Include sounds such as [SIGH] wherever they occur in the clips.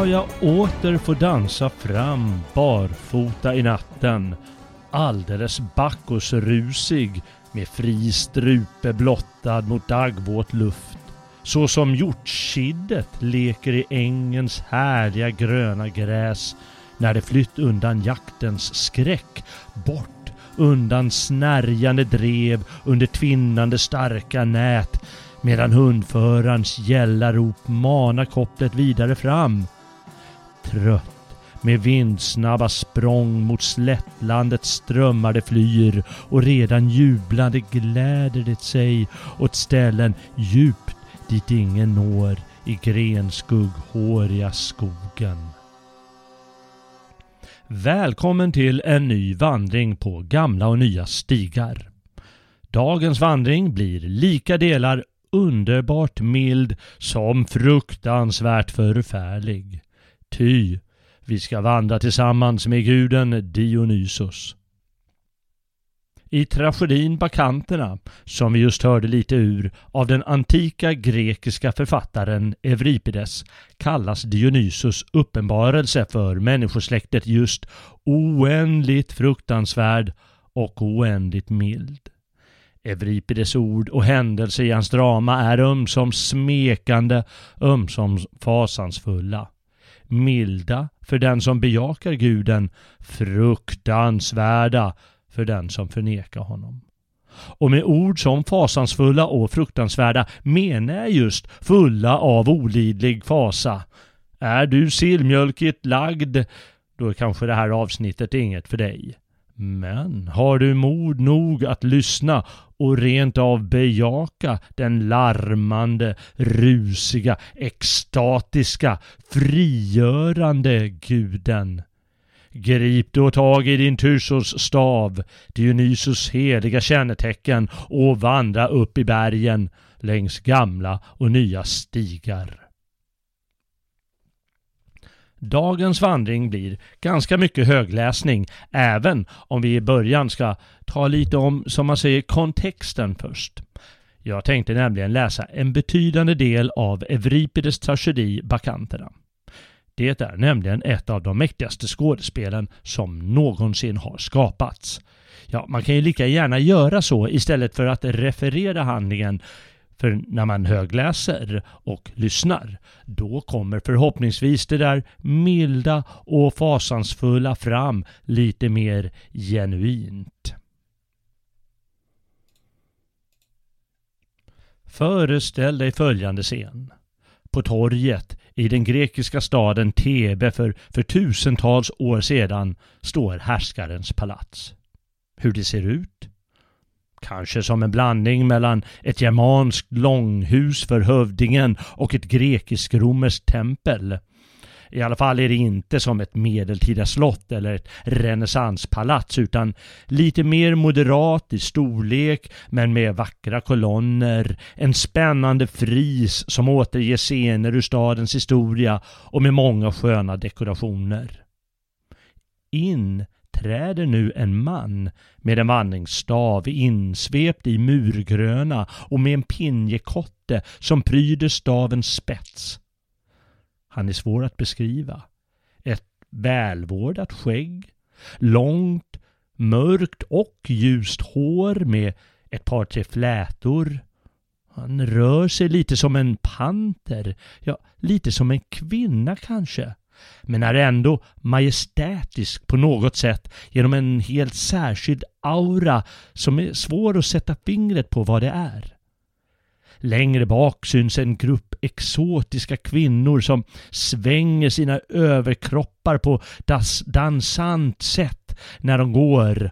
ska jag åter få dansa fram barfota i natten. Alldeles Bacchusrusig med fri strupe blottad mot daggvåt luft. Så som hjortkiddet leker i ängens härliga gröna gräs när det flytt undan jaktens skräck bort undan snärjande drev under tvinnande starka nät medan hundförarens gälla rop manar kopplet vidare fram. Trött med vindsnabba språng mot slättlandet strömmar det flyr och redan jublande gläder det sig åt ställen djupt dit ingen når i grenskugghåriga skogen. Välkommen till en ny vandring på gamla och nya stigar. Dagens vandring blir lika delar underbart mild som fruktansvärt förfärlig. Ty vi ska vandra tillsammans med guden Dionysos. I tragedin Bakanterna, som vi just hörde lite ur, av den antika grekiska författaren Euripides kallas Dionysos uppenbarelse för människosläktet just oändligt fruktansvärd och oändligt mild. Euripides ord och händelser i hans drama är ömsom smekande, ömsom fasansfulla. Milda för den som bejakar guden, fruktansvärda för den som förnekar honom. Och med ord som fasansfulla och fruktansvärda menar jag just fulla av olidlig fasa. Är du sillmjölkigt lagd, då är kanske det här avsnittet inget för dig. Men har du mod nog att lyssna och rent av bejaka den larmande, rusiga, extatiska, frigörande guden? Grip då tag i din Tysos stav, Dionysos heliga kännetecken och vandra upp i bergen längs gamla och nya stigar. Dagens vandring blir ganska mycket högläsning även om vi i början ska ta lite om, som man säger, kontexten först. Jag tänkte nämligen läsa en betydande del av Euripides tragedi Bakanterna. Det är nämligen ett av de mäktigaste skådespelen som någonsin har skapats. Ja, man kan ju lika gärna göra så istället för att referera handlingen för när man högläser och lyssnar, då kommer förhoppningsvis det där milda och fasansfulla fram lite mer genuint. Föreställ dig följande scen. På torget i den grekiska staden Thebe för, för tusentals år sedan står härskarens palats. Hur det ser ut? Kanske som en blandning mellan ett germanskt långhus för hövdingen och ett grekisk-romerskt tempel. I alla fall är det inte som ett medeltida slott eller ett renässanspalats utan lite mer moderat i storlek men med vackra kolonner, en spännande fris som återger scener ur stadens historia och med många sköna dekorationer. In träder nu en man med en vandringsstav insvept i murgröna och med en pinjekotte som pryder stavens spets. Han är svår att beskriva. Ett välvårdat skägg, långt, mörkt och ljust hår med ett par tre flätor. Han rör sig lite som en panter, ja, lite som en kvinna kanske men är ändå majestätisk på något sätt genom en helt särskild aura som är svår att sätta fingret på vad det är. Längre bak syns en grupp exotiska kvinnor som svänger sina överkroppar på das dansant sätt när de går.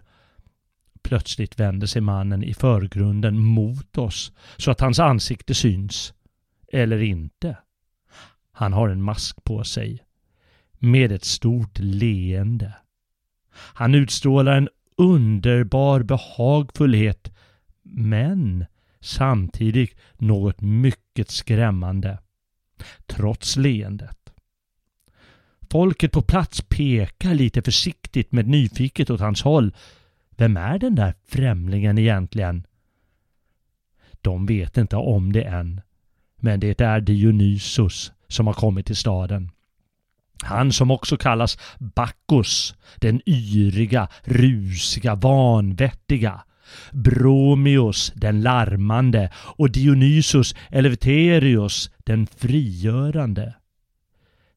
Plötsligt vänder sig mannen i förgrunden mot oss så att hans ansikte syns. Eller inte. Han har en mask på sig med ett stort leende. Han utstrålar en underbar behagfullhet men samtidigt något mycket skrämmande. Trots leendet. Folket på plats pekar lite försiktigt med nyfiket åt hans håll. Vem är den där främlingen egentligen? De vet inte om det än. Men det är Dionysos som har kommit till staden. Han som också kallas Bacchus, den yriga, rusiga, vanvettiga. Bromios, den larmande och Dionysos Eleftherios den frigörande.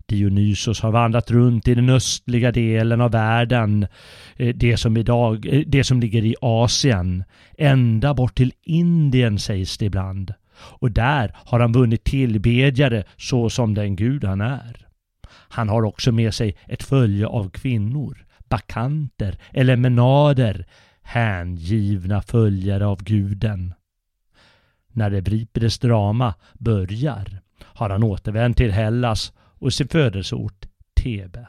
Dionysos har vandrat runt i den östliga delen av världen, eh, det som, idag, eh, det som ligger i Asien, ända bort till Indien sägs det ibland. Och där har han vunnit tillbedjare så som den gud han är. Han har också med sig ett följe av kvinnor, bakanter eller menader, hängivna följare av guden. När Euripides drama börjar har han återvänt till Hellas och sin födelseort Thebe.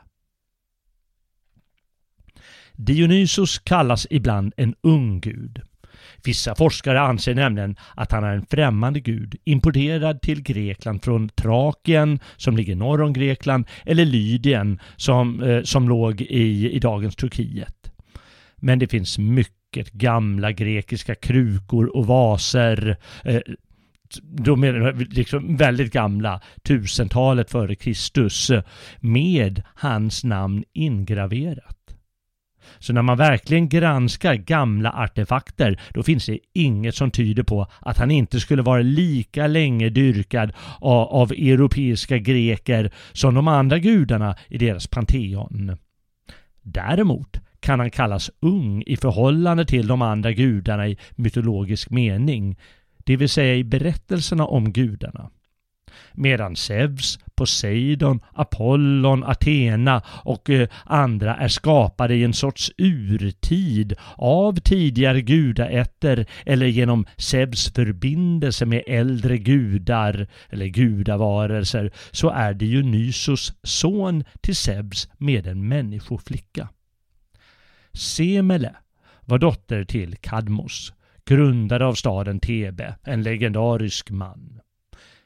Dionysos kallas ibland en ung gud. Vissa forskare anser nämligen att han är en främmande gud importerad till Grekland från Trakien som ligger norr om Grekland eller Lydien som, eh, som låg i, i dagens Turkiet. Men det finns mycket gamla grekiska krukor och vaser eh, de är liksom väldigt gamla, tusentalet före Kristus, med hans namn ingraverat. Så när man verkligen granskar gamla artefakter, då finns det inget som tyder på att han inte skulle vara lika länge dyrkad av, av europeiska greker som de andra gudarna i deras Pantheon. Däremot kan han kallas ung i förhållande till de andra gudarna i mytologisk mening, det vill säga i berättelserna om gudarna. Medan Zeus, Poseidon, Apollon, Athena och eh, andra är skapade i en sorts urtid av tidigare gudaätter eller genom Zeus förbindelse med äldre gudar eller gudavarelser så är Dionysos son till Zeus med en människoflicka. Semele var dotter till Kadmos grundare av staden Thebe, en legendarisk man.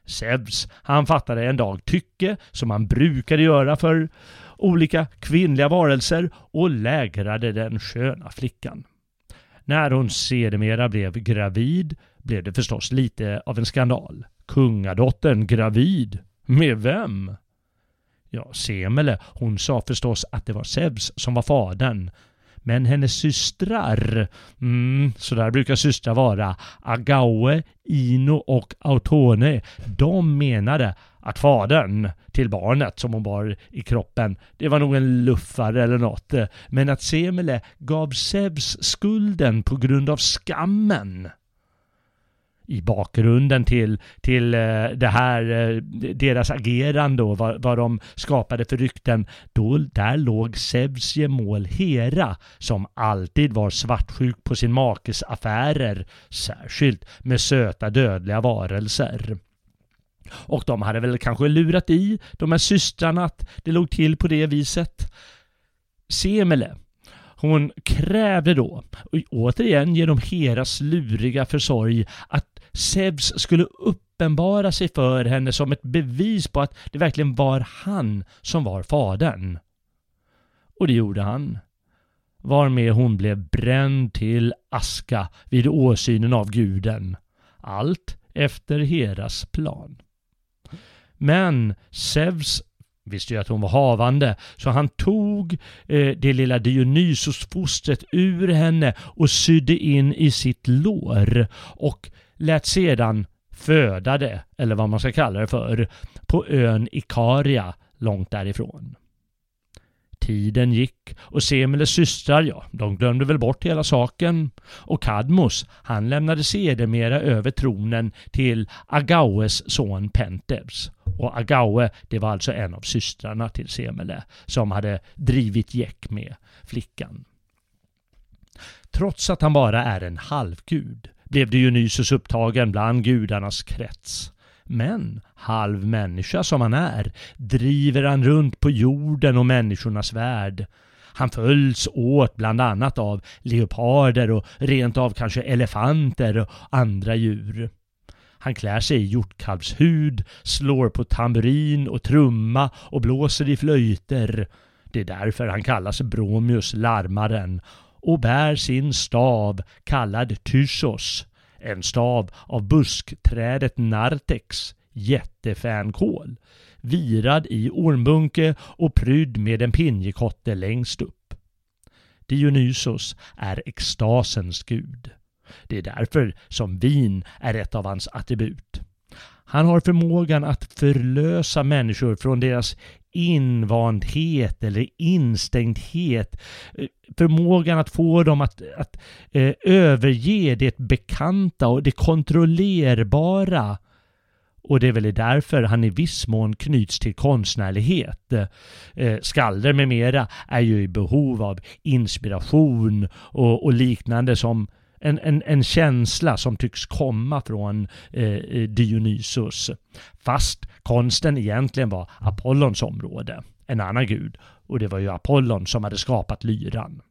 Zeus, han fattade en dag tycke, som han brukade göra för olika kvinnliga varelser och lägrade den sköna flickan. När hon sedermera blev gravid blev det förstås lite av en skandal. Kungadottern gravid? Med vem? Ja, Semele, hon sa förstås att det var Zeus som var fadern, men hennes systrar, mm, så där brukar systrar vara, Agaue, Ino och Autone, de menade att fadern till barnet som hon bar i kroppen, det var nog en luffare eller något. Men att Semele gav Zeus skulden på grund av skammen i bakgrunden till, till eh, det här, eh, deras agerande och vad, vad de skapade för rykten, då där låg Zeus gemål Hera som alltid var svartsjuk på sin makes affärer, särskilt med söta dödliga varelser. Och de hade väl kanske lurat i de här systrarna att det låg till på det viset. Semele, hon krävde då, återigen genom Heras luriga försorg, att Zeus skulle uppenbara sig för henne som ett bevis på att det verkligen var han som var fadern. Och det gjorde han. Varmed hon blev bränd till aska vid åsynen av guden. Allt efter Heras plan. Men Zeus visste ju att hon var havande, så han tog eh, det lilla Dionysos-fostret ur henne och sydde in i sitt lår och lät sedan föda det, eller vad man ska kalla det för, på ön Ikaria långt därifrån. Tiden gick och Semeles systrar, ja, de glömde väl bort hela saken. Och Kadmos, han lämnade sedermera över tronen till Agaues son Pentebs. Och Agaue, det var alltså en av systrarna till Semele, som hade drivit gäck med flickan. Trots att han bara är en halvgud blev Dionysos upptagen bland gudarnas krets. Men halv människa som han är driver han runt på jorden och människornas värld. Han följs åt bland annat av leoparder och rent av kanske elefanter och andra djur. Han klär sig i hjortkalvshud, slår på tamburin och trumma och blåser i flöjter. Det är därför han kallas Bromius, larmaren, och bär sin stav kallad Tysos, en stav av buskträdet Nartex, jättefänkål. virad i ormbunke och prydd med en pinjekotte längst upp. Dionysos är extasens gud. Det är därför som vin är ett av hans attribut. Han har förmågan att förlösa människor från deras invandhet eller instängdhet. Eh, förmågan att få dem att, att eh, överge det bekanta och det kontrollerbara. Och det är väl därför han i viss mån knyts till konstnärlighet. Eh, skalder med mera är ju i behov av inspiration och, och liknande som en, en, en känsla som tycks komma från eh, eh Dionysos. Fast konsten egentligen var Apollons område, en annan gud. Och det var ju Apollon som hade skapat lyran.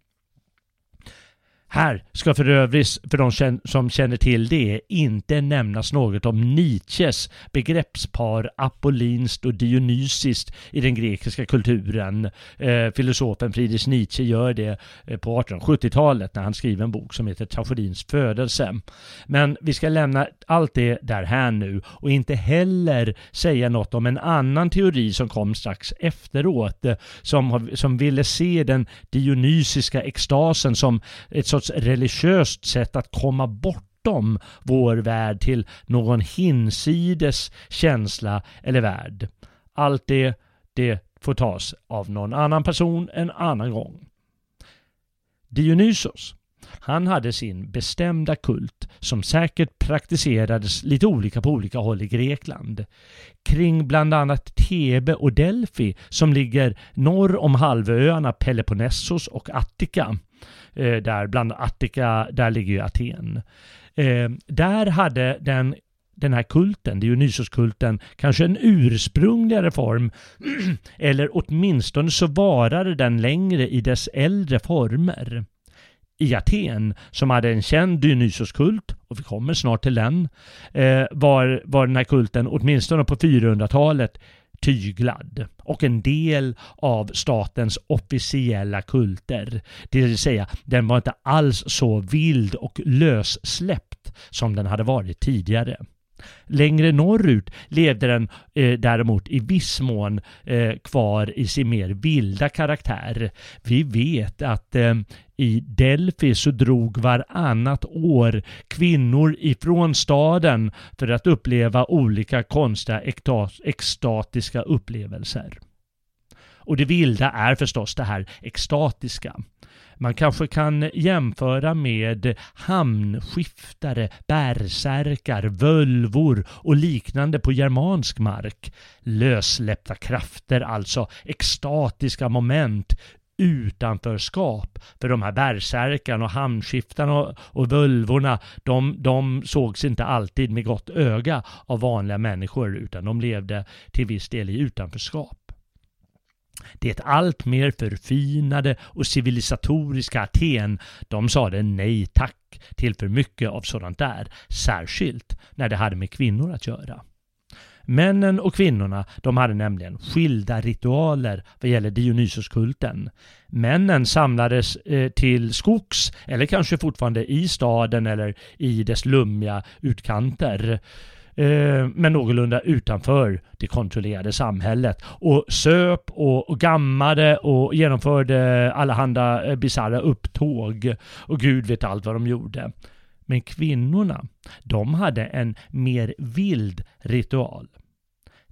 Här ska för övrigt, för de som känner till det, inte nämnas något om Nietzsches begreppspar apollinskt och dionysiskt i den grekiska kulturen. Eh, filosofen Friedrich Nietzsche gör det eh, på 1870-talet när han skriver en bok som heter Tragedins födelse. Men vi ska lämna allt det där här nu och inte heller säga något om en annan teori som kom strax efteråt eh, som, som ville se den dionysiska extasen som ett sorts religiöst sätt att komma bortom vår värld till någon hinsides känsla eller värld. Allt det, det får tas av någon annan person en annan gång. Dionysos, han hade sin bestämda kult som säkert praktiserades lite olika på olika håll i Grekland. Kring bland annat Thebe och Delphi som ligger norr om halvöarna Peloponnesos och Attika eh, där bland Attika, där ligger ju Aten. Eh, där hade den den här kulten, Dionysoskulten, kanske en ursprungligare form [CLEARS THROAT] eller åtminstone så varade den längre i dess äldre former. I Aten, som hade en känd Dionysoskult, och vi kommer snart till den, eh, var, var den här kulten åtminstone på 400-talet tyglad och en del av statens officiella kulter. Det vill säga, den var inte alls så vild och lössläppt som den hade varit tidigare. Längre norrut levde den eh, däremot i viss mån eh, kvar i sin mer vilda karaktär. Vi vet att eh, i Delphi så drog varannat år kvinnor ifrån staden för att uppleva olika konstiga extatiska upplevelser. Och det vilda är förstås det här extatiska. Man kanske kan jämföra med hamnskiftare, bärsärkar, völvor och liknande på germansk mark. Lössläppta krafter, alltså extatiska moment utanförskap. För de här bärsärkarna och hamnskiftarna och, och völvorna, de, de sågs inte alltid med gott öga av vanliga människor utan de levde till viss del i utanförskap. Det allt mer förfinade och civilisatoriska Aten, de sade nej tack till för mycket av sådant där, särskilt när det hade med kvinnor att göra. Männen och kvinnorna de hade nämligen skilda ritualer vad gäller Dionysoskulten. Männen samlades eh, till skogs eller kanske fortfarande i staden eller i dess lummiga utkanter eh, men någorlunda utanför det kontrollerade samhället. Och söp och, och gammade och genomförde allehanda eh, bisarra upptåg. Och Gud vet allt vad de gjorde. Men kvinnorna, de hade en mer vild ritual.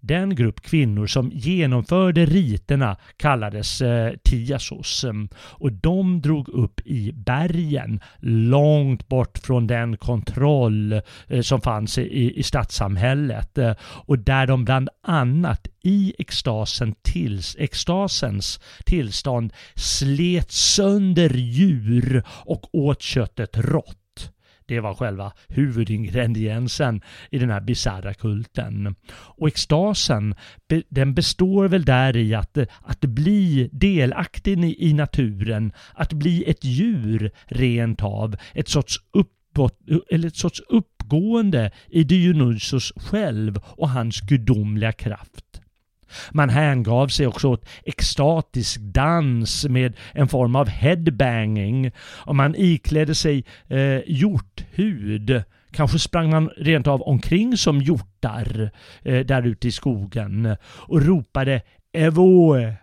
Den grupp kvinnor som genomförde riterna kallades eh, Tiasos. Mm. Och de drog upp i bergen långt bort från den kontroll eh, som fanns i, i stadssamhället. Eh, och där de bland annat i extasen tills, extasens tillstånd slet sönder djur och åt köttet rått. Det var själva huvudingrediensen i den här bisarra kulten. Och extasen, den består väl där i att, att bli delaktig i naturen, att bli ett djur rent av, ett sorts uppåt, eller ett sorts uppgående i Dionysos själv och hans gudomliga kraft. Man hängav sig också åt extatisk dans med en form av headbanging och man iklädde sig eh, hjorthud Kanske sprang man rent av omkring som hjortar eh, där ute i skogen och ropade Evoe,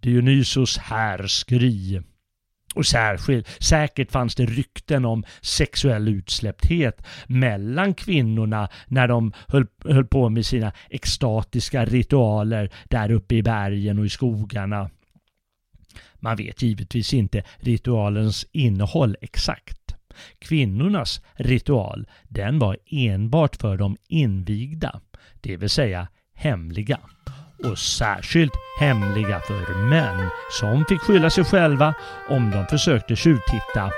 Dionysos härskri. Och särskilt, säkert fanns det rykten om sexuell utsläppthet mellan kvinnorna när de höll, höll på med sina extatiska ritualer där uppe i bergen och i skogarna. Man vet givetvis inte ritualens innehåll exakt. Kvinnornas ritual, den var enbart för de invigda, det vill säga hemliga och särskilt hemliga för män som fick skylla sig själva om de försökte tjuvtitta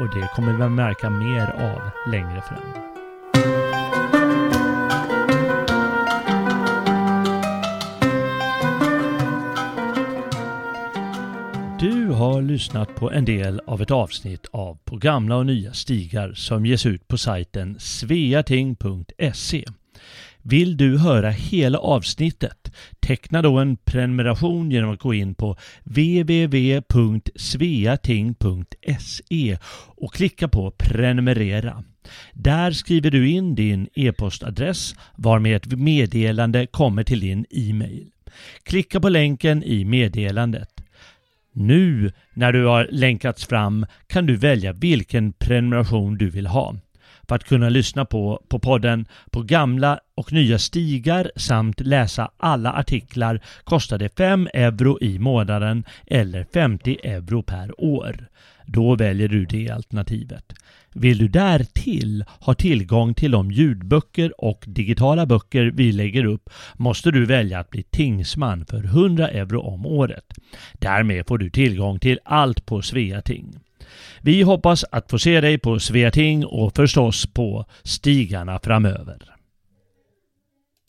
och det kommer vi märka mer av längre fram. Du har lyssnat på en del av ett avsnitt av På gamla och nya stigar som ges ut på sajten sveating.se. Vill du höra hela avsnittet? Teckna då en prenumeration genom att gå in på www.sveating.se och klicka på prenumerera. Där skriver du in din e-postadress varmed ett meddelande kommer till din e-mail. Klicka på länken i meddelandet. Nu när du har länkats fram kan du välja vilken prenumeration du vill ha för att kunna lyssna på, på podden på gamla och nya stigar samt läsa alla artiklar kostar det 5 euro i månaden eller 50 euro per år. Då väljer du det alternativet. Vill du därtill ha tillgång till de ljudböcker och digitala böcker vi lägger upp måste du välja att bli tingsman för 100 euro om året. Därmed får du tillgång till allt på Sveating. Vi hoppas att få se dig på Sveating och förstås på stigarna framöver.